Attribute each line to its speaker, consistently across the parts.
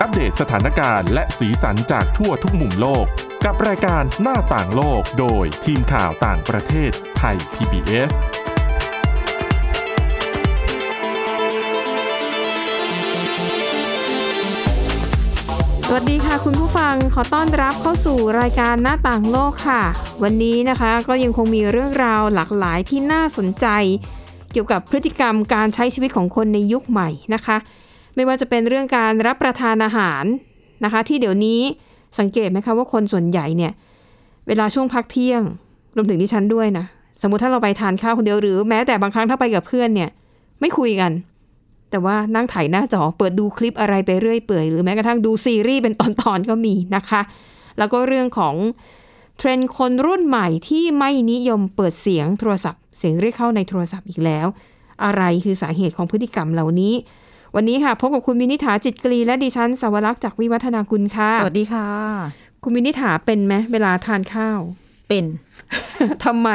Speaker 1: อัปเดตสถานการณ์และสีสันจากทั่วทุกมุมโลก กับรายการหน้าต่างโลกโดยทีมข่าวต่างประเทศไทย PBS
Speaker 2: สวัสดีค่ะคุณผู้ฟังขอต้อนรับเข้าสู่รายการหน้าต่างโลกค่ะ วันนี้นะคะก็ยังคงมีเรื่องราวหลากหลายที่น่าสนใจ เกี่ยวกับพฤติกรรมการใช้ชีวิตของคนในยุคใหม่นะคะ ไม่ว่าจะเป็นเรื่องการรับประทานอาหารนะคะ ที่เดี๋ยวนี้สังเกตไหมคะว่าคนส่วนใหญ่เนี่ย เวลาช่วงพักเที่ยงรวมถึงที่ฉันด้วยนะสมมติถ้าเราไปทานข้าวคนเดียวหรือแม้แต่บางครั้งถ้าไปกับเพื่อนเนี่ย ไม่คุยกัน แต่ว่านั่งถ่ายหน้าจอเปิดดูคลิปอะไรไปเรื่อยเปื่อยหรือแม้กระทั่งดูซีรีส์เป็นตอนๆก็มีนะคะ แล้วก็เรื่องของเทรนด์คนรุ่นใหม่ที่ไม่นิยมเปิดเสียงโทรศัพท์ เสียงเรียกเข้าในโทรศัพท์อีกแล้ว อะไรคือสาเหตุของพฤติกรรมเหล่านี้ วันนี้ค่ะพบกับคุณมินิษฐาจิตกรีและดิฉันสวรักษ์จากวิวัฒนาคุณค่ะ
Speaker 3: สวัสดีค่ะ
Speaker 2: คุณมินิษฐาเป็นไหมเวลาทานข้าว
Speaker 3: เป็น
Speaker 2: ทำไม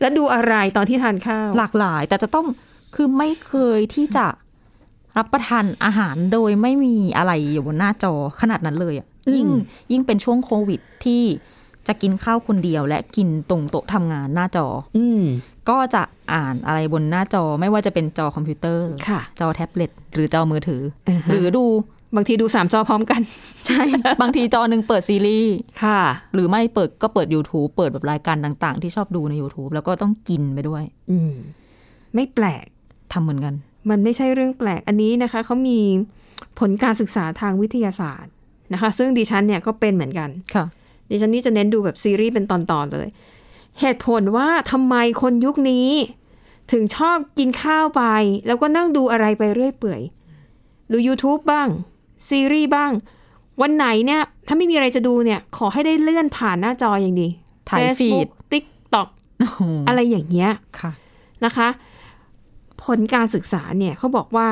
Speaker 2: แล้วดูอะไรตอนที่ทานข้าว
Speaker 3: หลากหลาย แต่จะต้องคือไม่เคยที่จะรับประทานอาหารโดยไม่มีอะไรอยู่บนหน้าจอขนาดนั้นเลยอะยิ่งยิ่งเป็นช่วงโควิดที่จะกินข้าวคนเดียวและกินตรงโต๊ะทำงานหน้าจอ
Speaker 2: อืม
Speaker 3: ก็จะอ่านอะไรบนหน้าจอไม่ว่าจะเป็นจอคอมพิวเตอร์
Speaker 2: ค่ะ
Speaker 3: จอแท็บเล็ตหรือจอมือถืออ
Speaker 2: อฮะ
Speaker 3: หรือดู
Speaker 2: บางทีดูสามจอพร้อมกัน
Speaker 3: ใช่ บางทีจอหนึ่งเปิดซีรีส์
Speaker 2: ค่ะ
Speaker 3: หรือไม่เปิดก็เปิด YouTube เปิดแบบรายการต่างๆ ที่ชอบดูใน YouTube แล้วก็ต้องกินไปด้วย
Speaker 2: อืมไม่แปลก
Speaker 3: ทำเหมือนกัน
Speaker 2: มันไม่ใช่เรื่องแปลกอันนี้นะคะเขามีผลการศึกษาทางวิทยาศาสตร์นะคะ ซึ่งดิฉันเนี่ยก็เป็นเหมือนกัน
Speaker 3: ค่ะ
Speaker 2: ดิฉันนี่จะเน้นดูแบบซีรีส์เป็นตอนๆเลย เหตุผลว่าทำไมคนยุคนี้ ถึงชอบกินข้าวไป แล้วก็นั่งดูอะไรไปเรื่อยเปื่อย ดู YouTube บ้าง ซีรีส์บ้าง วันไหนเนี่ย ถ้าไม่มีอะไรจะดูเนี่ย ขอให้ได้เลื่อนผ่านหน้าจออย่างดี
Speaker 3: ถ่ายฟีด
Speaker 2: TikTok อะไรอย่างเงี้ย
Speaker 3: ค่ะ
Speaker 2: นะคะ ผลการศึกษาเนี่ยเขาบอกว่า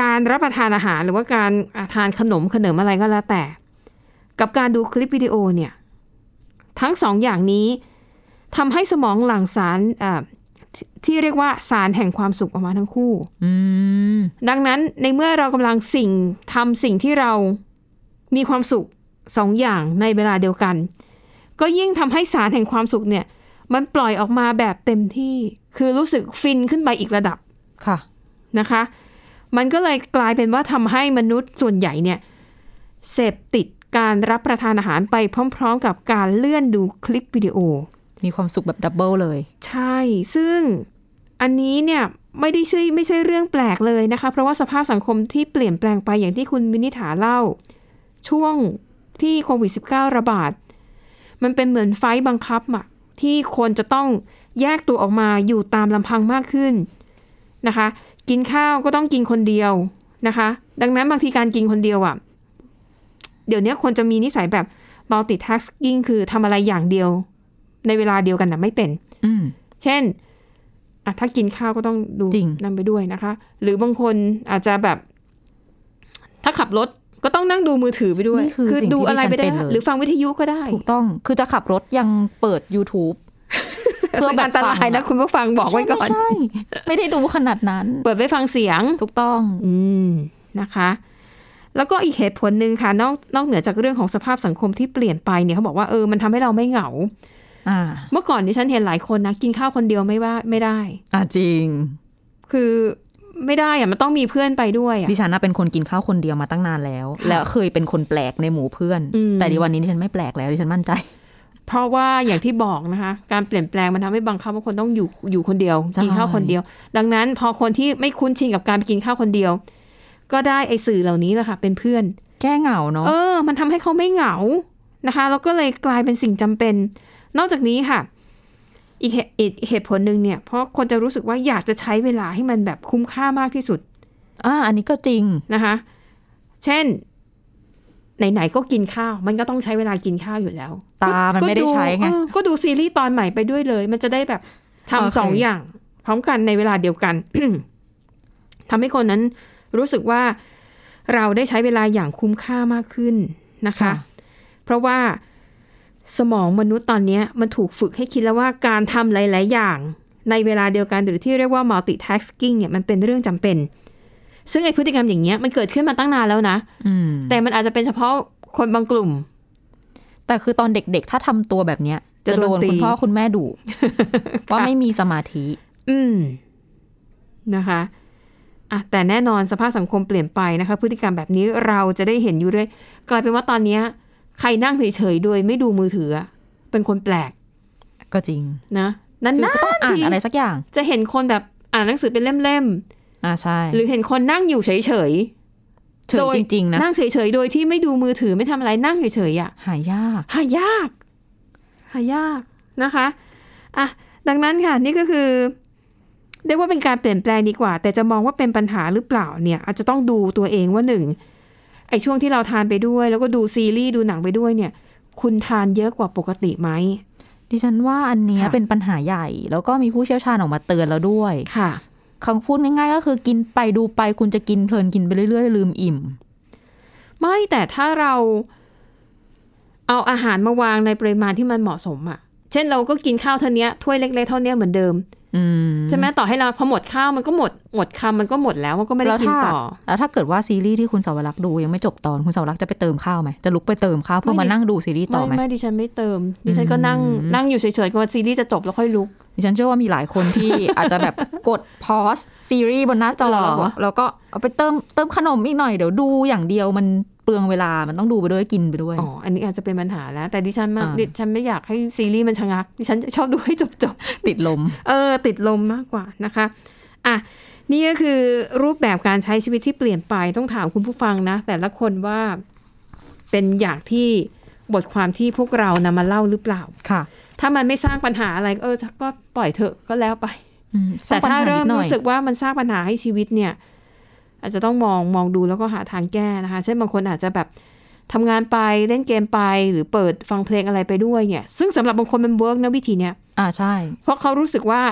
Speaker 2: การรับประทานอาหารหรือว่าการอะทานขนมขนมอะไรก็แล้วแต่ กับการดูคลิปวิดีโอเนี่ย ทั้งสองอย่างนี้ ทำให้สมองหลั่งสารอ่าทที่เรียกว่าสารแห่งความสุขออกมาทั้งคู่
Speaker 3: อืม
Speaker 2: ดังนั้นในเมื่อเรากำลังสิ่งทำสิ่งที่เรามีความสุขสองอย่างในเวลาเดียวกัน ก็ยิ่งทำให้สารแห่งความสุขเนี่ย มันปล่อยออกมาแบบเต็มที่ คือรู้สึกฟินขึ้นไปอีกระดับ
Speaker 3: ค่ะ
Speaker 2: นะคะ มันก็เลยกลายเป็นว่าทำให้มนุษย์ส่วนใหญ่เนี่ยเสพติดการรับประทานอาหารไปพร้อม ๆ กับการเลื่อนดูคลิปวิดีโอ
Speaker 3: มีความสุขแบบ double เลย
Speaker 2: ใช่ ซึ่งอันนี้เนี่ยไม่ได้ใช่ไม่ใช่เรื่องแปลกเลยนะคะ เพราะว่าสภาพสังคมที่เปลี่ยนแปลงไปอย่างที่คุณวินิฐาเล่า ช่วงที่โควิด -19 ระบาด มันเป็นเหมือนไฟบังคับอะที่คนจะต้องแยกตัวออกมาอยู่ตามลำพังมากขึ้นนะคะ กินข้าวก็ต้องกินคนเดียวนะคะ ดังนั้นบางทีการกินคนเดียวอะเดี๋ยวนี้คนจะมีนิสัยแบบ multitasking คือทำอะไรอย่างเดียว ในเวลาเดียวกันนะไม่เป็น
Speaker 3: อืม
Speaker 2: เช่นอะถ้ากินข้าวก็ต้องดู
Speaker 3: จริง
Speaker 2: นั่นไปด้วยนะคะ หรือบางคนอาจจะแบบ ถ้าขับรถก็ต้องนั่งดูมือถือไปด้วย
Speaker 3: นี่คือสิ่ง
Speaker 2: ดู
Speaker 3: ที่
Speaker 2: อะไรไปได้
Speaker 3: ดิฉันเป็นเลย
Speaker 2: หรือฟังวิทยุก็ได้
Speaker 3: ถูกต้อง คือจะขับรถยังเปิด YouTube เพื่
Speaker 2: เพื่
Speaker 3: อ
Speaker 2: อ
Speaker 3: แบบ
Speaker 2: อันตรายนะ
Speaker 3: ฟังอะ
Speaker 2: คุณผู้ฟังบอกไว้ก่อน
Speaker 3: ใช่ไม่ใช่ ไม่ได้ดูขนาดนั้น
Speaker 2: เปิดไว้ฟังเสียง
Speaker 3: ถูกต้อง
Speaker 2: อืม นะคะ แล้วก็อีกเหตุผลหนึ่งค่ะ นอกนอกเหนือจากเรื่องของสภาพสังคมที่เปลี่ยนไปเนี่ยเขาบอกว่าเออ มันทำให้เราไม่เหงา
Speaker 3: อ่า
Speaker 2: เมื่อก่อนดิฉันเห็นหลายคนนะกินข้าวคนเดียวไม่ว่าไม่ได้
Speaker 3: อ่าจริง
Speaker 2: คือไม่ได้อะมันต้องมีเพื่อนไปด้วยอะ
Speaker 3: ดิฉันน่ะเป็นคนกินข้าวคนเดียวมาตั้งนานแล้ว
Speaker 2: ค่ะ
Speaker 3: แล้วเคยเป็นคนแปลกในหมู่เพื่อน
Speaker 2: อืม
Speaker 3: แต่ในวันนี้ดิฉันไม่แปลกแล้วดิฉันมั่นใจ
Speaker 2: เพราะว่าอย่างที่บอกนะคะ การเปลี่ยนแปลงมันทำให้บังคับว่าคนต้องอยู่อยู่คนเดียว
Speaker 3: ใช่
Speaker 2: กินข้าวคนเดียว ดังนั้น พอคนที่ไม่คุ้นชินกับการไปกินข้าวคนเดียว ก็ได้ไอ้สื่อเหล่านี้แหละค่ะ เป็นเพื่อน
Speaker 3: แก้เหงาเนาะ
Speaker 2: เออ มันทำให้เขาไม่เหงานะคะ แล้วก็เลยกลายเป็นสิ่งจำเป็น นอกจากนี้ค่ะอีกเหตุอีกเหตุผลหนึ่งเนี่ยเพราะคนจะรู้สึกว่าอยากจะใช้เวลาให้มันแบบคุ้มค่ามากที่สุด
Speaker 3: อ่าอันนี้ก็จริง
Speaker 2: นะคะ เช่นไหนๆก็กินข้าว มันก็ต้องใช้เวลากินข้าวอยู่แล้ว
Speaker 3: ตา มันไม่ได้ใช้ไง
Speaker 2: เออก็ดูซีรีส์ตอนใหม่ไปด้วยเลย มันจะได้แบบ
Speaker 3: โอ
Speaker 2: ทำ
Speaker 3: เค
Speaker 2: สองอย่าง พร้อมกันในเวลาเดียวกันทำให้คนนั้นรู้สึกว่าเราได้ใช้เวลาอย่างคุ้มค่ามากขึ้นนะคะ เพราะว่า สมองมนุษย์ตอนเนี้ยมันถูกฝึกให้คิดแล้วว่าการทำหลาย ๆ อย่าง ในเวลาเดียวกันหรือที่เรียกว่า multitasking เนี่ยมันเป็นเรื่องจำเป็น ซึ่งไอพฤติกรรมอย่างเงี้ยมันเกิดขึ้นมาตั้งนานแล้วนะ
Speaker 3: อืม
Speaker 2: แต่มันอาจจะเป็นเฉพาะคนบางกลุ่ม
Speaker 3: แต่คือตอนเด็ก ๆ ถ้าทำตัวแบบเนี้ย
Speaker 2: จะ
Speaker 3: จะโด
Speaker 2: โด
Speaker 3: น
Speaker 2: นตี
Speaker 3: คุณพ่อคุณแม่ดุว่าไม่มีสมาธิ
Speaker 2: อืมนะคะอะแต่แน่นอนสภาพสังคมเปลี่ยนไปนะคะ พฤติกรรมแบบนี้เราจะได้เห็นอยู่เรื่อยกลายเป็นว่าตอนเนี้ย ใครนั่งเฉยๆโดยไม่ดูมือถืออะเป็นคนแปลก
Speaker 3: ก็จริง
Speaker 2: นะนั่น
Speaker 3: คือ
Speaker 2: นะ
Speaker 3: ก็ต้องอ่านอะไรสักอย่าง
Speaker 2: จะเห็นคนแบบอ่านหนังสือเป็นเล่ม
Speaker 3: อ่าใช่
Speaker 2: ๆหรือเห็นคนนั่งอยู่เฉยๆ
Speaker 3: เฉย
Speaker 2: โดย
Speaker 3: จริงๆนะ
Speaker 2: นั่งเฉยๆโดยที่ไม่ดูมือถือไม่ทำอะไรนั่งเฉยๆอะ
Speaker 3: หายาก
Speaker 2: หายาก หายากนะคะอะดังนั้นค่ะนี่ก็คือเรียกว่าเป็นการเปลี่ยนแปลงดีกว่า แต่จะมองว่าเป็นปัญหาหรือเปล่าเนี่ย อาจจะต้องดูตัวเองว่าหนึ่ง ไอ้ช่วงที่เราทานไปด้วย แล้วก็ดูซีรีส์ดูหนังไปด้วยเนี่ย คุณทานเยอะกว่าปกติไหม
Speaker 3: ดิฉันว่าอันเนี้ย
Speaker 2: ค่ะ
Speaker 3: เป็นปัญหาใหญ่ แล้วก็มีผู้เชี่ยวชาญออกมาเตือนแล้วด้วย
Speaker 2: ค่ะ
Speaker 3: คำพูดง่ายๆ ก็คือกินไปดูไปคุณจะกินเพลินกินไปเรื่อยๆ ลืมอิ่ม
Speaker 2: ไม่แต่ถ้าเราเอาอาหารมาวางในปริมาณที่มันเหมาะสมอะเช่นเราก็กินข้าวเท่านี้ถ้วยเล็กๆเท่านี้เหมือนเดิม
Speaker 3: อืม
Speaker 2: ใช่ไหมต่อให้เราพอหมดข้าวมันก็หมดหมดคำมันก็หมดแล้วมันก็ไม่ได้
Speaker 3: แล้ว
Speaker 2: กิน
Speaker 3: ถ้า
Speaker 2: ต่อ
Speaker 3: แล้วถ้าเกิดว่าซีรีส์ที่คุณสาวรักษ์ดูยังไม่จบตอนคุณสาวรักษ์จะไปเติมข้าวไหมจะลุกไปเติมข้าวเพื่อ
Speaker 2: ไม่
Speaker 3: มา
Speaker 2: ดิ
Speaker 3: นั่งดูซีรีส์ต่อ
Speaker 2: ไม่
Speaker 3: ไหม
Speaker 2: ไม่ดิฉันไม่เติม ดิฉันก็นั่ง
Speaker 3: อืม
Speaker 2: นั่งอยู่เฉยๆก่อนซีรีส์จะจบแล้วค่อยลุก
Speaker 3: ดิฉันเชื่อว่ามีหลายคนที่อาจจะแบบกดพอสซีรีส์บนหน้าจอ
Speaker 2: เหรอ
Speaker 3: แล้วก็เอาไปเติมเติมขนมอีกหน่อยเดี๋ยวดูอย่างเดียวมันเปลืองเวลามันต้องดูไปด้วยกินไปด้วย
Speaker 2: อ๋อ อันนี้อาจจะเป็นปัญหาแล้ว แต่ดิฉันมา
Speaker 3: อ่า
Speaker 2: ดิฉันไม่อยากให้ซีรีส์มันชะงัก ดิฉันชอบดูให้จบจบ
Speaker 3: ติดลม
Speaker 2: ๆเออ ติดลมมากกว่านะคะ อะ นี่ก็คือรูปแบบการใช้ชีวิตที่เปลี่ยนไปต้องถามคุณผู้ฟังนะ แต่ละคนว่าเป็นอย่างที่บทความที่พวกเรานำมาเล่าหรือเปล่า
Speaker 3: ค่ะ
Speaker 2: ถ้ามันไม่สร้างปัญหาอะไรเออก็ปล่อยเถอะก็แล้วไป
Speaker 3: อืม
Speaker 2: แต่ถ้าเริ่ม
Speaker 3: สงปัญหนิดหน่อย
Speaker 2: รู้สึกว่ามันสร้างปัญหาให้ชีวิตเนี่ย อาจจะต้องมองมองดูแล้วก็หาทางแก้นะคะ เช่นบางคนอาจจะแบบทำงานไปเล่นเกมไปหรือเปิดฟังเพลงอะไรไปด้วยเนี่ย ซึ่งสำหรับบางคนมันเวิร์กนะวิธีเนี้ย
Speaker 3: อ่าใช่
Speaker 2: เพราะเขารู้สึกว่า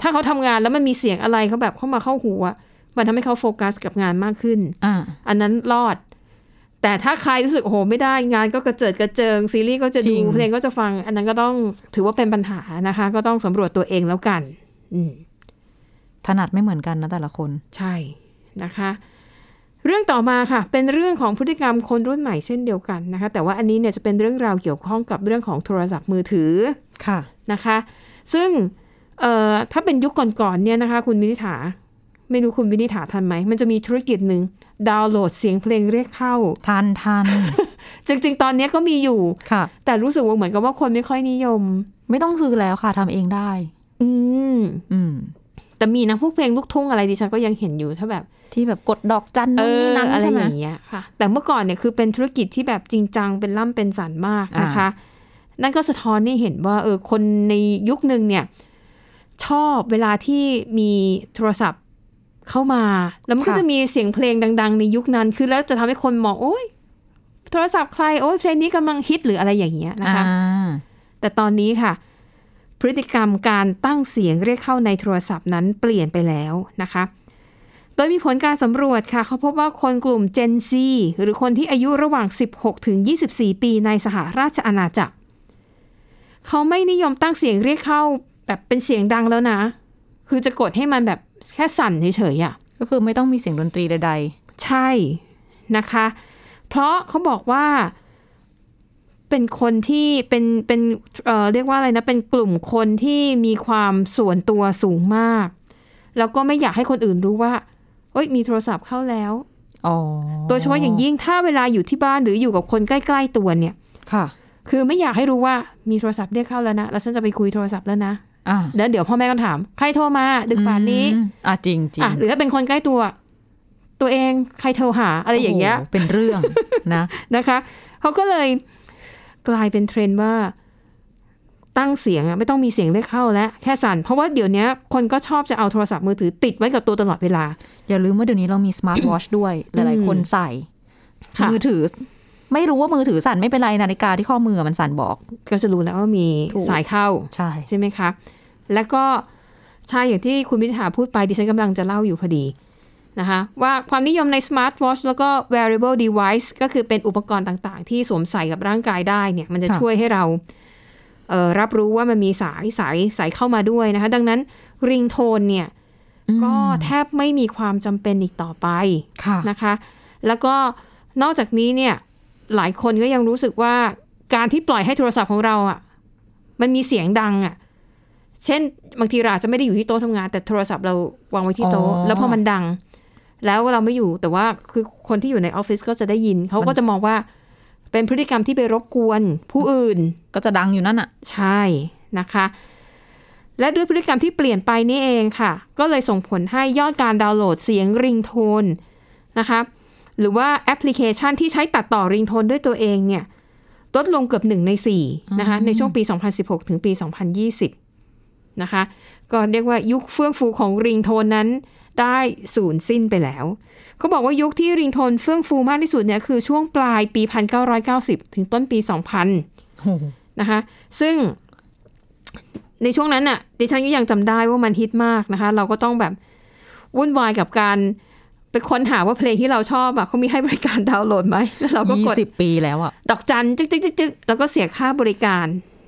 Speaker 2: ถ้าเขาทำงานแล้วมันมีเสียงอะไรเขาแบบเข้ามาเข้าหูอะมันทำให้เขาโฟกัสกับงานมากขึ้น
Speaker 3: อ่า
Speaker 2: อันนั้นรอด แต่ถ้าใครรู้สึกโอ้โหไม่ได้งานก็กระเจิดกระเจิง ซีรีส์ก็จะดูเพลงก็จะฟัง อันนั้นก็ต้องถือว่าเป็นปัญหานะคะ ก็ต้องสำรวจตัวเองแล้วกัน อืม
Speaker 3: ถนัดไม่เหมือนกันนะแต่ละคน
Speaker 2: ใช่นะคะ เรื่องต่อมาค่ะ เป็นเรื่องของพฤติกรรมคนรุ่นใหม่เช่นเดียวกันนะคะ แต่ว่าอันนี้เนี่ยจะเป็นเรื่องราวเกี่ยวข้องกับเรื่องของโทรศัพท์มือถือ
Speaker 3: ค่ะ
Speaker 2: นะคะ ซึ่งเอ่อถ้าเป็นยุคก่อนๆเนี่ยนะคะ คุณวินิษฐาไม่รู้คุณวินิษฐาทันไหม มันจะมีธุรกิจหนึ่งดาวน์โหลดเสียงเพลงเรียกเข้า
Speaker 3: ทันทัน
Speaker 2: จริง ๆ ตอนนี้ก็มีอยู่
Speaker 3: ค่ะ
Speaker 2: แต่รู้สึกว่าเหมือนกับว่าคนไม่ค่อยนิยม
Speaker 3: ไม่ต้องซื้อแล้วค่ะทำเองได้
Speaker 2: อืม
Speaker 3: อืม
Speaker 2: แต่มีนะพวกเพลงลูกทุ่งอะไรดิฉันก็ยังเห็นอยู่ถ้าแบบ
Speaker 3: ที่แบบกดดอกจัน
Speaker 2: เอ
Speaker 3: นู่น
Speaker 2: อ
Speaker 3: นี่นั่น
Speaker 2: อะไร
Speaker 3: ใช่ไห
Speaker 2: อ
Speaker 3: ม
Speaker 2: ย่างเงี้ยค่ะ แต่เมื่อก่อนเนี่ยคือเป็นธุรกิจที่แบบจริงจังเป็นล่ำเป็นสันมากนะคะ นั่นก็สะท้อนให้เห็นว่าเออคนในยุคหนึ่งเนี่ย ชอบเวลาที่มีโทรศัพท์เข้ามา แล้วมันก็จะมีเสียงเพลงดัง ๆ ในยุคนั้น คือแล้วจะทำให้คนมองโอ้ยโทรศัพท์ใครโอ้ยเพลงนี้กำลังฮิตหรืออะไรอย่างเงี้ยนะคะ
Speaker 3: อ่า
Speaker 2: แต่ตอนนี้ค่ะ พฤติกรรมการตั้งเสียงเรียกเข้าในโทรศัพท์นั้นเปลี่ยนไปแล้วนะคะ โดยมีผลการสำรวจค่ะ เขาพบว่าคนกลุ่ม Gen Z หรือคนที่อายุระหว่าง 16 ถึง 24 ปีในสหราชอาณาจักร เขาไม่นิยมตั้งเสียงเรียกเข้าแบบเป็นเสียงดังแล้วนะ คือจะกดให้มันแบบแค่สั่นเฉยๆอะ
Speaker 3: ก็คือไม่ต้องมีเสียงดนตรีใด
Speaker 2: ใช่นะคะ เพราะเขาบอกว่า เป็นคนที่เป็นเป็นเอ่อเรียกว่าอะไรนะ เป็นกลุ่มคนที่มีความส่วนตัวสูงมาก แล้วก็ไม่อยากให้คนอื่นรู้ว่าเอ้ยมีโทรศัพท์เข้าแล้ว
Speaker 3: ๆอ๋อ
Speaker 2: โดยเฉพาะอย่างยิ่งถ้าเวลาอยู่ที่บ้านหรืออยู่กับคนใกล้ๆตัวเนี่ย
Speaker 3: ค่ะ
Speaker 2: คือไม่อยากให้รู้ว่ามีโทรศัพท์เรียกเข้าแล้วนะ แล้วฉันจะไปคุยโทรศัพท์แล้วนะ
Speaker 3: อ่า
Speaker 2: แล้วเดี๋ยวพ่อแม่ก็ถาม ใครโทรมา ดึกป่านนี้
Speaker 3: อืมอะจริงจริง
Speaker 2: อะหรือถ้าเป็นคนใกล้ตัว ตัวเองใครโทรหาอะไรอย่างเงี้ย
Speaker 3: เป็นเรื่องนะ
Speaker 2: นะคะ เขาก็เลย กลายเป็นเทรนด์ว่าตั้งเสียงอะไม่ต้องมีเสียงเรียกเข้าแล้วแค่สั่น เพราะว่าเดี๋ยวนี้คนก็ชอบจะเอาโทรศัพท์มือถือติดไว้กับตัวตลอดเวลา
Speaker 3: อย่าลืมว่าเดี๋ยวนี้เรามีสมาร์ทวอชด้วย หลายๆ คนใส่
Speaker 2: ค่ะ
Speaker 3: มือถือ ไม่รู้ว่ามือถือสั่นไม่เป็นไรนาฬิกาที่ข้อมือมันสั่นบอก
Speaker 2: ก็จะรู้แล้วว่ามี
Speaker 3: ถูก
Speaker 2: สายเข้า
Speaker 3: ใช่
Speaker 2: ใช่ไหมคะ แล้วก็ใช่อย่างที่คุณวิทยาพูดไปดิฉันกำลังจะเล่าอยู่พอดี นะคะว่าความนิยมในสมาร์ทวอชแล้วก็ wearable device ก็คือเป็นอุปกรณ์ต่างๆ ที่สวมใส่กับร่างกายได้เนี่ย มันจะช่วยให้เราเอ่อรับรู้ว่ามันมีสายสายสายเข้ามาด้วยนะคะ ดังนั้นริงโทนเนี่ย ก็แทบไม่มีความจำเป็นอีกต่อไป
Speaker 3: ค่ะ
Speaker 2: นะคะ แล้วก็นอกจากนี้เนี่ย หลายคนก็ยังรู้สึกว่าการที่ปล่อยให้โทรศัพท์ของเราอะ มันมีเสียงดังอะเช่นบางทีเราอาจจะไม่ได้อยู่ที่โต๊ะทำงาน แต่โทรศัพท์เราวางไว้ที่โต๊ะ
Speaker 3: อ๋อ
Speaker 2: แล้วพอมันดัง แล้วเราไม่อยู่แต่ว่าคือคนที่อยู่ในออฟฟิศก็จะได้ยิน เขาก็จะมองว่า เป็นพฤติกรรมที่ไปรบกวนผู้อื่น
Speaker 3: ก็จะดังอยู่นั่นอะ
Speaker 2: ใช่นะคะ และด้วยพฤติกรรมที่เปลี่ยนไปนี่เองค่ะ ก็เลยส่งผลให้ยอดการดาวน์โหลดเสียงริงโทนนะคะหรือว่าแอปพลิเคชันที่ใช้ตัดต่อริงโทนด้วยตัวเองเนี่ยลดลงเกือบหนึ่งในสี่นะคะในช่วงปี 2016 ถึงปี 2020 นะคะ ก็เรียกว่ายุคเฟื่องฟูของริงโทนนั้น ได้สูญสิ้นไปแล้ว เขาบอกว่ายุคที่ริงโทนเฟื่องฟูมากที่สุดเนี่ยคือช่วงปลายปี 1990 ถึงต้นปี 2000
Speaker 3: โอ้โห
Speaker 2: นะคะ ซึ่งในช่วงนั้นน่ะดิฉันก็ยังจำได้ว่ามันฮิตมากนะคะ เราก็ต้องแบบวุ่นวายกับการไปค้นหาว่าเพลงที่เราชอบอะเขามีให้บริการดาวน์โหลดไหมแล้วเราก็
Speaker 3: ยี่
Speaker 2: กด
Speaker 3: สิบปีแล้วอะ
Speaker 2: ดอกจันจึ๊กจึ๊กจึ๊กจึ๊กแล้วก็เสียค่าบริการ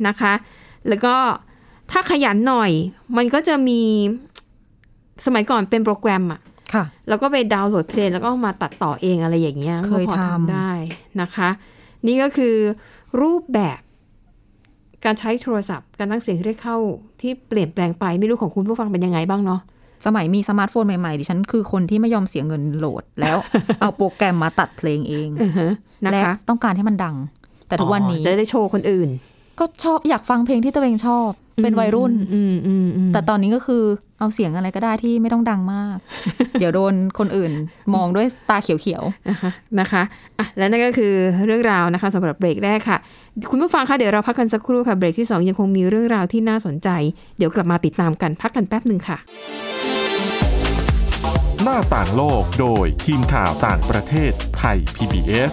Speaker 2: นะคะ แล้วก็ถ้าขยันหน่อย มันก็จะมี สมัยก่อนเป็นโปรแกรมอะ
Speaker 3: ค่ะ
Speaker 2: แล้วก็ไปดาวน์โหลดเพลงแล้วก็เอามาตัดต่อเองอะไรอย่างเงี้ย
Speaker 3: เคย
Speaker 2: ก็พอ
Speaker 3: ทำ
Speaker 2: ได้นะคะ นี่ก็คือรูปแบบการใช้โทรศัพท์ การตั้งเสียงที่ได้เข้าที่เปลี่ยนแปลงไปไม่รู้ของคุณผู้ฟังเป็นยังไงบ้างเนาะ
Speaker 3: สมัยมีสมาร์ทโฟนใหม่ๆ ดิฉันคือคนที่ไม่ยอมเสียเงินโหลด แล้วเอาโปรแกรมมาตัดเพลงเอง
Speaker 2: อือฮะนะ
Speaker 3: และ
Speaker 2: คะ
Speaker 3: ต้องการให้มันดัง แต่ทุกวันนี้
Speaker 2: อ๋อจะได้โชว์คนอื่น
Speaker 3: ก็ชอบอยากฟังเพลงที่ตัวเองชอบ เป็นวัยรุ่น
Speaker 2: อืมอืมอืม
Speaker 3: แต่ตอนนี้ก็คือเอาเสียงอะไรก็ได้ที่ไม่ต้องดังมาก เดี๋ยวโดนคนอื่นมองด้วยตาเขียว
Speaker 2: นะคะนะคะอะและนั่นก็คือเรื่องราวนะคะสำหรับเบรกแรกค่ะ คุณผู้ฟังคะเดี๋ยวเราพักกันสักครู่ค่ะเบรกที่สองยังคงมีเรื่องราวที่น่าสนใจ เดี๋ยวกลับมาติดตามกันพักกันแป๊บหนึ่งค่ะ
Speaker 1: หน้าต่างโลกโดยทีมข่าวต่างประเทศไทย PBS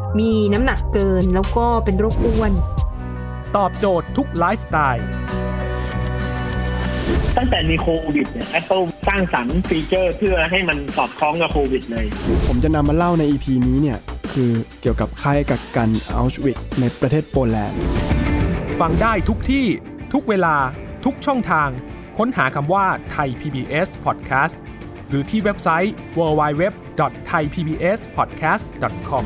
Speaker 2: มีน้ำหนักเกินแล้วก็เป็นโรคอ้วน
Speaker 4: ตอบโจทย์ทุกไลฟ์สไตล์
Speaker 5: ตั้งแต่มีโควิดเนี่ย Apple สร้างสรรค์ฟีเจอร์เพื่อให้มันสอดคล้องกับโควิดเลย
Speaker 6: ผมจะนำมาเล่าใน EP นี้เนี่ย คือเกี่ยวกับค่ายกักกันเอาชวิทซ์ในประเทศโปแลนด์
Speaker 4: ฟังได้ทุกที่ทุกเวลาทุกช่องทาง ค้นหาคำว่าไทย PBS Podcast หรือที่เว็บไซต์ www.thaipbspodcast.com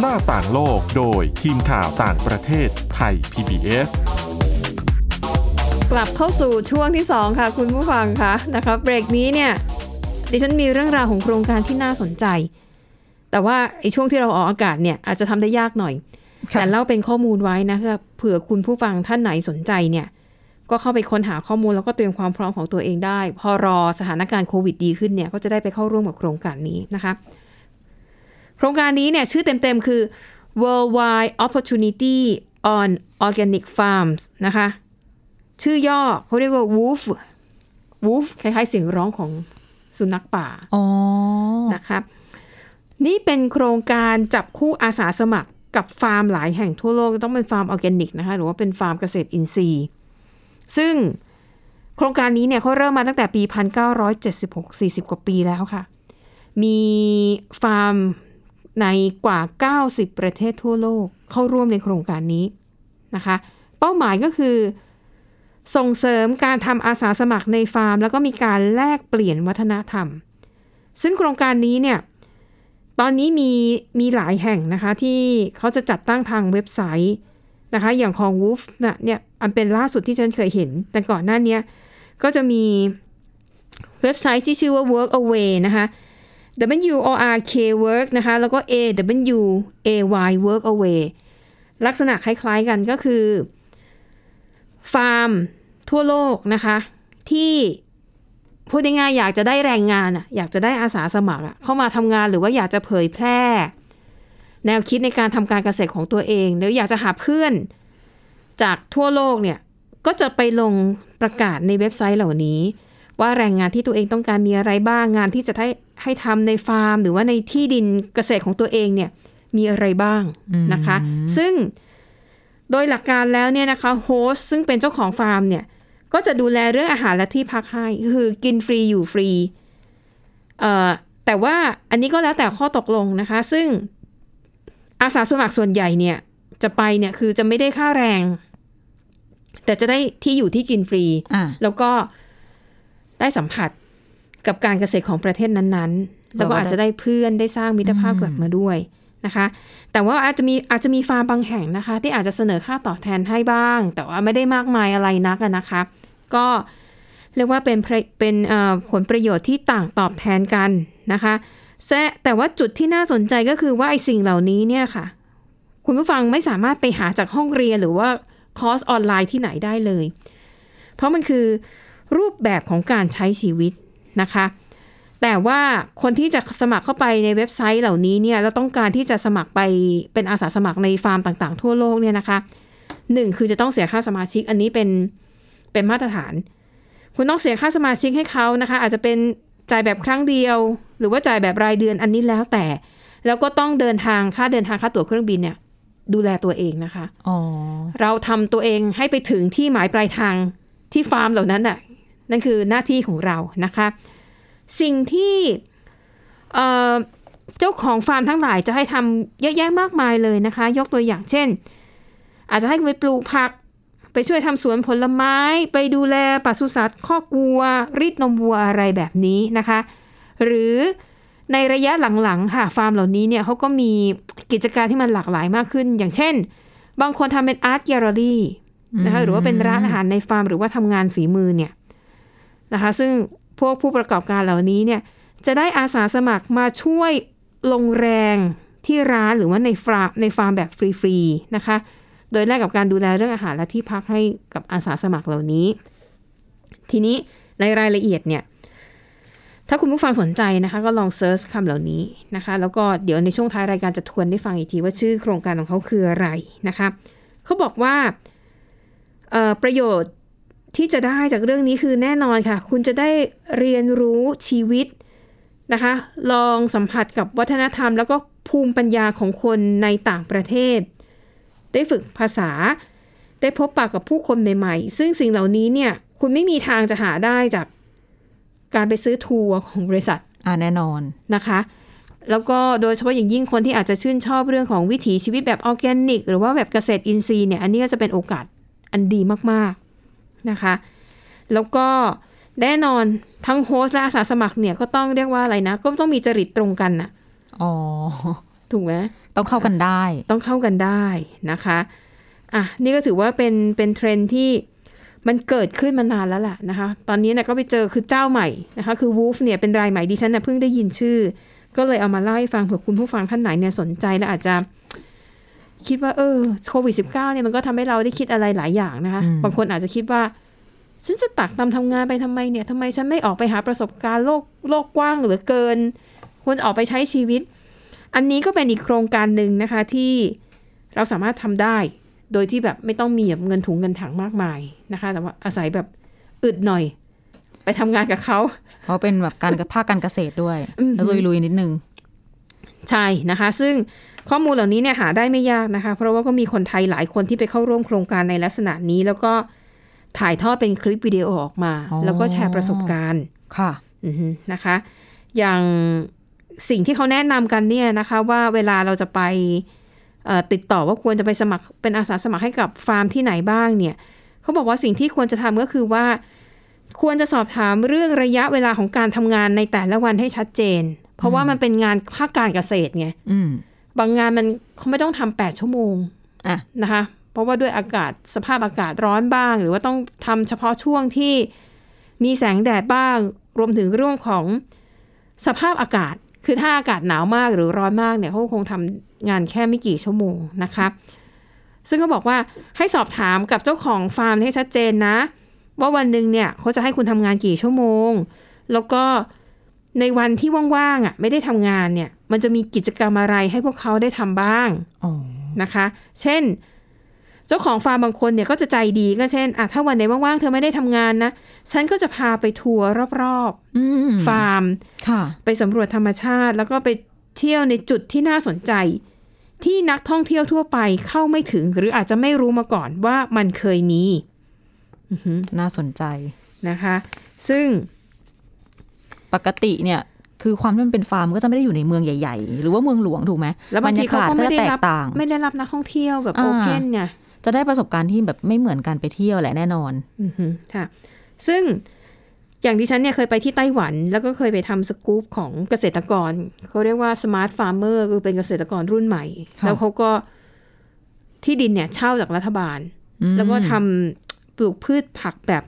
Speaker 1: หน้าต่างโลกโดยทีมข่าวต่างประเทศไทย PBS
Speaker 2: กลับเข้าสู่ช่วงที่ 2 ค่ะ คุณผู้ฟังคะนะคะเบรกนี้เนี่ยดิฉันมีเรื่องราวของโครงการที่น่าสนใจ แต่ว่าไอ้ช่วงที่เราออกอากาศเนี่ยอาจจะทำได้ยากหน่อย แต่เล่าเป็นข้อมูลไว้นะเผื่อคุณผู้ฟังท่านไหนสนใจเนี่ย ก็เข้าไปค้นหาข้อมูลแล้วก็เตรียมความพร้อมของตัวเองได้ พอรอสถานการณ์โควิดดีขึ้นเนี่ยก็จะได้ไปเข้าร่วมกับโครงการนี้นะคะโครงการนี้เนี่ยชื่อเต็มๆคือ Worldwide Opportunity on Organic Farms นะคะ ชื่อย่อเขาเรียกว่า Woof Woof คล้ายๆเสียงร้องของสุนัขป่า
Speaker 3: อ๋อ
Speaker 2: นะครับนี่เป็นโครงการจับคู่อาสาสมัครกับฟาร์มหลายแห่งทั่วโลกต้องเป็นฟาร์มออร์แกนิกนะคะหรือว่าเป็นฟาร์มเกษตรอินทรีย์ ซึ่งโครงการนี้เนี่ยเขาเริ่มมาตั้งแต่ปี 1976 40 กว่าปีแล้วค่ะ มีฟาร์มในกว่า 90 ประเทศทั่วโลกเข้าร่วมในโครงการนี้นะคะ เป้าหมายก็คือ ส่งเสริมการทำอาสาสมัครในฟาร์ม แล้วก็มีการแลกเปลี่ยนวัฒนธรรม ซึ่งโครงการนี้เนี่ยตอนนี้มีมีหลายแห่งนะคะที่เขาจะจัดตั้งทางเว็บไซต์ นะคะ อย่างของ Wolf นะเนี่ยอันเป็นล่าสุดที่ฉันเคยเห็น แต่ก่อนหน้าเนี้ยก็จะมีเว็บไซต์ที่ชื่อว่า Work Away นะคะ W O R K Work นะคะ แล้วก็ A W A Y Work Away ลักษณะคล้ายๆกันก็คือ ฟาร์มทั่วโลกนะคะ ที่พูดง่ายๆอยากจะได้แรงงานอะอยากจะได้อาสาสมัครอะเข้ามาทำงานหรือว่าอยากจะเผยแพร่ แนวคิดในการทำการเกษตรของตัวเองหรืออยากจะหาเพื่อนจากทั่วโลกเนี่ย ก็จะไปลงประกาศในเว็บไซต์เหล่านี้ ว่าแรงงานที่ตัวเองต้องการมีอะไรบ้างงานที่จะให้ให้ทำในฟาร์ม หรือว่าในที่ดินเกษตรของตัวเองเนี่ยมีอะไรบ้างนะคะ ซึ่งโดยหลักการแล้วเนี่ยนะคะโฮสซึ่งเป็นเจ้าของฟาร์มเนี่ยก็จะดูแลเรื่องอาหารและที่พักให้คือกินฟรีอยู่ฟรีเอ่อแต่ว่าอันนี้ก็แล้วแต่ข้อตกลงนะคะ ซึ่ง อาสาสมัครส่วนใหญ่เนี่ยจะไปเนี่ยคือจะไม่ได้ค่าแรง แต่จะได้ที่อยู่ที่กินฟรี แล้วก็ได้สัมผัสกับการเกษตรของประเทศนั้นๆ แล้วก็อาจจะได้เพื่อนได้สร้างมิตรภาพกลับมาด้วยนะคะ แต่ว่าอาจจะมีอาจจะมีฟาร์มบางแห่งนะคะ ที่อาจจะเสนอค่าตอบแทนให้บ้าง แต่ว่าไม่ได้มากมายอะไรนักนะคะ ก็เรียกว่าเป็นเป็นผลประโยชน์ที่ต่างตอบแทนกันนะคะ แต่ว่าจุดที่น่าสนใจก็คือว่าไอ้สิ่งเหล่านี้เนี่ยค่ะ คุณผู้ฟังไม่สามารถไปหาจากห้องเรียนหรือว่าคอร์สออนไลน์ที่ไหนได้เลย เพราะมันคือรูปแบบของการใช้ชีวิตนะคะ แต่ว่าคนที่จะสมัครเข้าไปในเว็บไซต์เหล่านี้เนี่ยแล้วต้องการที่จะสมัครไปเป็นอาสาสมัครในฟาร์มต่างๆ ทั่วโลกเนี่ยนะคะหนึ่งคือจะต้องเสียค่าสมาชิกอันนี้เป็นเป็นมาตรฐาน คุณต้องเสียค่าสมาชิกให้เขานะคะ อาจจะเป็นจ่ายแบบครั้งเดียว หรือว่าจ่ายแบบรายเดือนอันนี้แล้วแต่ แล้วก็ต้องเดินทางค่าเดินทางค่าตั๋วเครื่องบินเนี่ย ดูแลตัวเองนะคะเราทำตัวเองให้ไปถึงที่หมายปลายทางที่ฟาร์มเหล่านั้นน่ะนั่นคือหน้าที่ของเรานะคะ สิ่งที่เจ้าของฟาร์มทั้งหลายจะให้ทำเยอะแยะมากมายเลยนะคะ ยกตัวอย่างเช่น อาจจะให้ไปปลูกผัก ไปช่วยทำสวนผลไม้ ไปดูแลปศุสัตว์ข้อกวัว รีดนมวัวอะไรแบบนี้นะคะ หรือในระยะหลังๆค่ะฟาร์มเหล่านี้เนี่ยเขาก็มีกิจการที่มันหลากหลายมากขึ้น อย่างเช่น บางคนทำเป็นอาร์ตแกลเลอรี่นะคะหรือว่าเป็นร้านอาหารในฟาร์ม หรือว่าทำงานฝีมือเนี่ยนะคะ ซึ่งพวกผู้ประกอบการเหล่านี้เนี่ยจะได้อาสาสมัครมาช่วยลงแรงที่ร้านหรือว่าในฟาร์มในฟาร์มแบบฟรีๆนะคะ โดยแลกกับการดูแลเรื่องอาหารและที่พักให้กับอาสาสมัครเหล่านี้ ทีนี้ในรายละเอียดเนี่ย ถ้าคุณผู้ฟังสนใจนะคะ ก็ลอง search คำเหล่านี้นะคะ แล้วก็เดี๋ยวในช่วงท้ายรายการจะทวนได้ฟังอีกทีว่าชื่อโครงการของเขาคืออะไรนะคะเขาบอกว่าประโยชน์ที่จะได้จากเรื่องนี้คือแน่นอนค่ะ คุณจะได้เรียนรู้ชีวิตนะคะ ลองสัมผัสกับวัฒนธรรม แล้วก็ภูมิปัญญาของคนในต่างประเทศ ได้ฝึกภาษา ได้พบปะกับผู้คนใหม่ ๆ ซึ่งสิ่งเหล่านี้เนี่ย คุณไม่มีทางจะหาได้จาก การไปซื้อทัวร์ของบริษัท
Speaker 3: อ่าแน่นอน
Speaker 2: นะคะ แล้วก็โดยเฉพาะอย่างยิ่งคนที่อาจจะชื่นชอบเรื่องของวิถีชีวิตแบบออร์แกนิก หรือว่าแบบเกษตรอินทรีย์เนี่ยอันนี้ก็จะเป็นโอกาสอันดีมากนะคะ แล้วก็แน่นอนทั้งโฮสและอาสาสมัครเนี่ยก็ต้องเรียกว่าอะไรนะ ก็ต้องมีจริตตรงกันนะ
Speaker 3: อ๋อ
Speaker 2: ถูกไหม
Speaker 3: ต้องเข้ากันได้
Speaker 2: ต้องเข้ากันได้นะคะอะนี่ก็ถือว่าเป็นเป็นเทรนที่ มันเกิดขึ้นมานานแล้วแหละนะคะ ตอนนี้เนี่ยก็ไปเจอคือเจ้าใหม่นะคะ คือวูฟเนี่ยเป็นรายใหม่ดิฉันนะเพิ่งได้ยินชื่อ ก็เลยเอามาเล่าให้ฟังเผื่อคุณผู้ฟังท่านไหนเนี่ยสนใจและอาจจะคิดว่าเออโควิด -19 เนี่ยมันก็ทำให้เราได้คิดอะไรหลายอย่างนะคะ บางคนอาจจะคิดว่า ฉันจะตักตำทำงานไปทำไมเนี่ยทำไมฉันไม่ออกไปหาประสบการณ์โลกโลกกว้างเหลือเกิน ควรจะออกไปใช้ชีวิต อันนี้ก็เป็นอีกโครงการหนึ่งนะคะที่เราสามารถทำได้ โดยที่แบบไม่ต้องมีแบบเงินถุงเงินถังมากมายนะคะ แต่ว่าอาศัยแบบอึดหน่อย ไปทำงานกับเขา
Speaker 3: เพราะเป็นแบบการภาคการเกษตรด้วย
Speaker 2: อืม
Speaker 3: แล้วลุยๆนิดนึง
Speaker 2: ใช่นะคะ ซึ่งข้อมูลเหล่านี้เนี่ยหาได้ไม่ยากนะคะ เพราะว่าก็มีคนไทยหลายคนที่ไปเข้าร่วมโครงการในลักษณะนี้ แล้วก็ถ่ายทอดเป็นคลิปวิดีโอออกมา
Speaker 3: อ๋อ
Speaker 2: แล้วก็แชร์ประสบการณ์
Speaker 3: ค่ะ
Speaker 2: อือฮึนะคะ อย่างสิ่งที่เขาแนะนำกันเนี่ยนะคะ ว่าเวลาเราจะไปเอ่อ ติดต่อว่าควรจะไปสมัครเป็นอาสาสมัครให้กับฟาร์มที่ไหนบ้างเนี่ยเขาบอกว่าสิ่งที่ควรจะทำก็คือว่า ควรจะสอบถามเรื่องระยะเวลาของการทำงานในแต่ละวันให้ชัดเจน เพราะว่ามันเป็นงานภาคการเกษตรไง
Speaker 3: อืม
Speaker 2: บางงานมันเขาไม่ต้องทำแปดชั่วโมง
Speaker 3: อะ
Speaker 2: นะคะ เพราะว่าด้วยอากาศสภาพอากาศร้อนบ้าง หรือว่าต้องทำเฉพาะช่วงที่มีแสงแดดบ้าง รวมถึงเรื่องของสภาพอากาศ คือถ้าอากาศหนาวมากหรือร้อนมากเนี่ยเขาคงทำงานแค่ไม่กี่ชั่วโมงนะคะซึ่งเขาบอกว่าให้สอบถามกับเจ้าของฟาร์มให้ชัดเจนนะ ว่าวันหนึ่งเนี่ยเขาจะให้คุณทำงานกี่ชั่วโมง แล้วก็ในวันที่ว่างๆอะไม่ได้ทำงานเนี่ย มันจะมีกิจกรรมอะไรให้พวกเขาได้ทำบ้าง
Speaker 3: อ๋อ
Speaker 2: นะคะ เช่น เจ้าของฟาร์มบางคนเนี่ยก็จะใจดีก็เช่นอะถ้าวันไหนว่างๆ เธอไม่ได้ทำงานนะ ฉันก็จะพาไปทัวร์รอบ
Speaker 3: อืม
Speaker 2: ๆฟาร์ม
Speaker 3: ค่ะ
Speaker 2: ไปสำรวจธรรมชาติ แล้วก็ไปเที่ยวในจุดที่น่าสนใจ ที่นักท่องเที่ยวทั่วไปเข้าไม่ถึง หรืออาจจะไม่รู้มาก่อนว่ามันเคยมีอือหือ
Speaker 3: น่าสนใจ
Speaker 2: นะคะ ซึ่ง
Speaker 3: ปกติเนี่ยคือความที่มันเป็นฟาร์มก็จะไม่ได้อยู่ในเมืองใหญ่ ๆ หรือว่าเมืองหลวงถูกไหม
Speaker 2: แล้วบางทีเขาก็
Speaker 3: บรรยากา
Speaker 2: ศ
Speaker 3: จะแตกต่าง
Speaker 2: ไม่ได้รับนักท่องเที่ยวแบบ
Speaker 3: อ่า
Speaker 2: open ไง
Speaker 3: จะได้ประสบการณ์ที่แบบไม่เหมือนกันไปเที่ยวแหละแน่นอน
Speaker 2: อือฮึค่ะ ซึ่งอย่างดิฉันเนี่ยเคยไปที่ไต้หวัน แล้วก็เคยไปทำสกู๊ปของเกษตรกร เขาเรียกว่า smart farmer คือเป็นเกษตรกรรุ่นใหม่
Speaker 3: ค่ะ
Speaker 2: แล้วเขาก็ที่ดินเนี่ยเช่าจากรัฐบาล
Speaker 3: อืม
Speaker 2: แล้วก็ทำปลูกพืชผักแบบ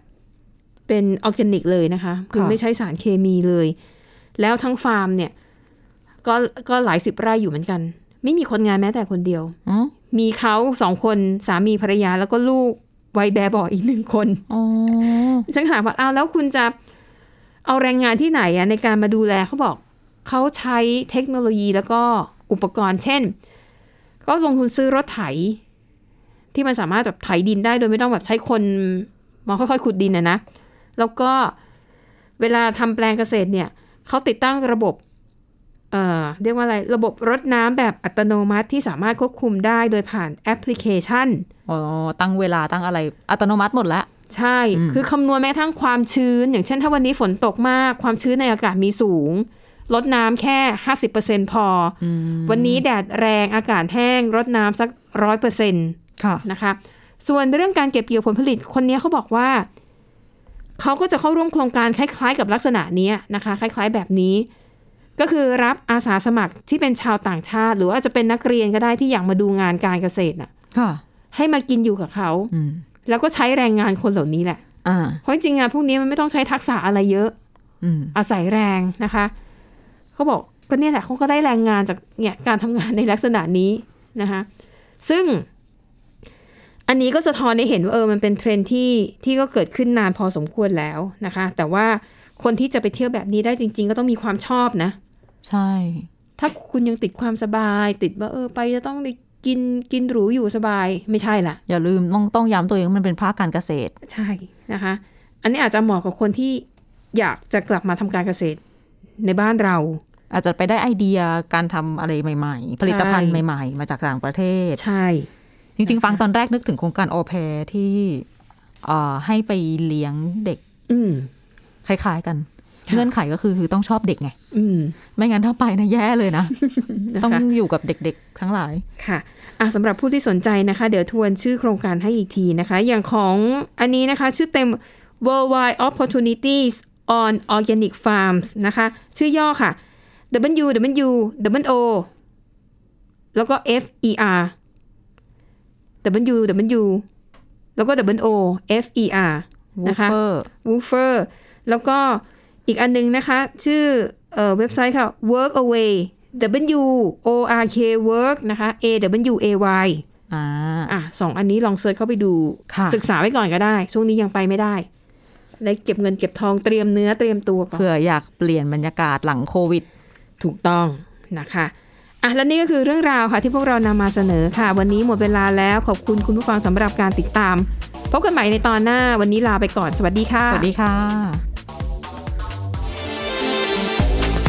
Speaker 2: เป็นออร์แกนิกเลยนะคะ คือ
Speaker 3: ค่ะ
Speaker 2: ไม่ใช้สารเคมีเลย แล้วทั้งฟาร์มเนี่ย ก็ก็หลายสิบไร่อยู่เหมือนกัน ไม่มีคนงานแม้แต่คนเดียว
Speaker 3: อ๋อ
Speaker 2: มีเขาสองคนสามีภรรยาแล้วก็ลูกวัยแบบเบาะอีกหนึ่งคน
Speaker 3: อ๋อ
Speaker 2: ฉันถามว่าอ้าวแล้วคุณจะเอาแรงงานที่ไหนอะในการมาดูแลเขาบอกเขาใช้เทคโนโลยีแล้วก็อุปกรณ์ เช่น ก็ลงทุนซื้อรถไถ ที่มันสามารถแบบไถดินได้โดยไม่ต้องแบบใช้คนมาค่อยๆขุดดินนะนะ แล้วก็เวลาทำแปลงเกษตรเนี่ยเขาติดตั้งระบบ เอ่อเรียกว่าอะไรระบบรดน้ำแบบอัตโนมัติที่สามารถควบคุมได้โดยผ่านแอปพลิเคชัน
Speaker 3: อ๋อตั้งเวลาตั้งอะไรอัตโนมัติหมดแล้ว
Speaker 2: ใช่
Speaker 3: อืม
Speaker 2: คือคำนวณแม้กระทั่งความชื้น อย่างเช่นถ้าวันนี้ฝนตกมาก ความชื้นในอากาศมีสูง ลดน้ำแค่ 50%พออ
Speaker 3: ม
Speaker 2: วันนี้แดดแรงอากาศแห้งลดน้ำสักร้อยเปอร์เซ็นต์
Speaker 3: ค่ะ
Speaker 2: นะคะ ส่วนเรื่องการเก็บเกี่ยวผลผลิตคนนี้เขาบอกว่า เขาก็จะเข้าร่วมโครงการคล้ายๆ กับลักษณะเนี้ยนะคะ คล้าย ๆ แบบนี้ ก็คือรับอาสาสมัครที่เป็นชาวต่างชาติ หรือว่าจะเป็นนักเรียนก็ได้ที่อยากมาดูงานการเกษตรน่ะ
Speaker 3: ค่ะ
Speaker 2: ให้มากินอยู่กับเขา
Speaker 3: อืม
Speaker 2: แล้วก็ใช้แรงงานคนเหล่านี้แหละ
Speaker 3: อ่า
Speaker 2: เพราะจริงๆงานพวกนี้มันไม่ต้องใช้ทักษะอะไรเยอะ
Speaker 3: อืม
Speaker 2: อาศัยแรงนะคะเขาบอกก็เนี่ยแหละเขาก็ได้แรงงานจากเนี่ยการทำงานในลักษณะนี้นะคะซึ่งอันนี้ก็สะท้อนให้เห็นว่าเออมันเป็นเทรนด์ที่ที่ก็เกิดขึ้นนานพอสมควรแล้วนะคะ แต่ว่าคนที่จะไปเที่ยวแบบนี้ได้จริง ๆ ก็ต้องมีความชอบนะ
Speaker 3: ใช่
Speaker 2: ถ้าคุณยังติดความสบายติดว่าเออไปจะต้องได้กินกินหรูอยู่สบายไม่ใช่ละ
Speaker 3: อย่าลืมต้องต้องย้ำตัวเองว่ามันเป็นภาคการเกษตร
Speaker 2: ใช่นะคะ อันนี้อาจจะเหมาะกับคนที่อยากจะกลับมาทำการเกษตรในบ้านเรา
Speaker 3: อาจจะไปได้ไอเดียการทำอะไรใหม่ ๆ ผลิตภัณฑ์
Speaker 2: ใช่
Speaker 3: ใหม่ ๆ มาจากต่างประเทศ
Speaker 2: ใช่
Speaker 3: จริง ๆ ฟังตอนแรกนึกถึงโครงการโอแพรที่เอ่อให้ไปเลี้ยงเด็ก
Speaker 2: อืม
Speaker 3: คล้าย ๆ กัน เงื่อนไขก็คือคือต้องชอบเด็กไง
Speaker 2: อืม
Speaker 3: ไม่งั้นถ้าไปนะแย่เลยนะ
Speaker 2: นะคะ
Speaker 3: ต้องอยู่กับเด็กๆ ทั้งหลาย
Speaker 2: ค่ะอะสำหรับผู้ที่สนใจนะคะ เดี๋ยวทวนชื่อโครงการให้อีกทีนะคะ อย่างของอันนี้นะคะ ชื่อเต็ม Worldwide Opportunities on Organic Farms นะคะ ชื่อย่อค่ะ W W W O แล้วก็ F E R W W แล้วก็ W O F E R นะคะ
Speaker 3: Woofer
Speaker 2: Woofer แล้วก็ อีกอันนึงนะคะ ชื่อเอ่อเว็บไซต์ค่ะ Work Away W O R K Work นะคะ A W A Y
Speaker 3: อ่า
Speaker 2: อะสองอันนี้ลองเซิร์ชเข้าไปดู
Speaker 3: ค่ะ
Speaker 2: ศึกษาไว้ก่อนก็ได้ ช่วงนี้ยังไปไม่ได้ได้เก็บเงินเก็บทองเตรียมเนื้อเตรียมตัวก่อน
Speaker 3: เผื่ออยากเปลี่ยนบรรยากาศหลังโควิด
Speaker 2: ถูกต้องนะคะอะและนี่ก็คือเรื่องราวค่ะที่พวกเรานำมาเสนอค่ะ วันนี้หมดเวลาแล้วขอบคุณคุณผู้ฟังสำหรับการติดตาม พบกันใหม่ในตอนหน้าวันนี้ลาไปก่อนสวัสดีค่ะ
Speaker 3: สวัสดีค่ะ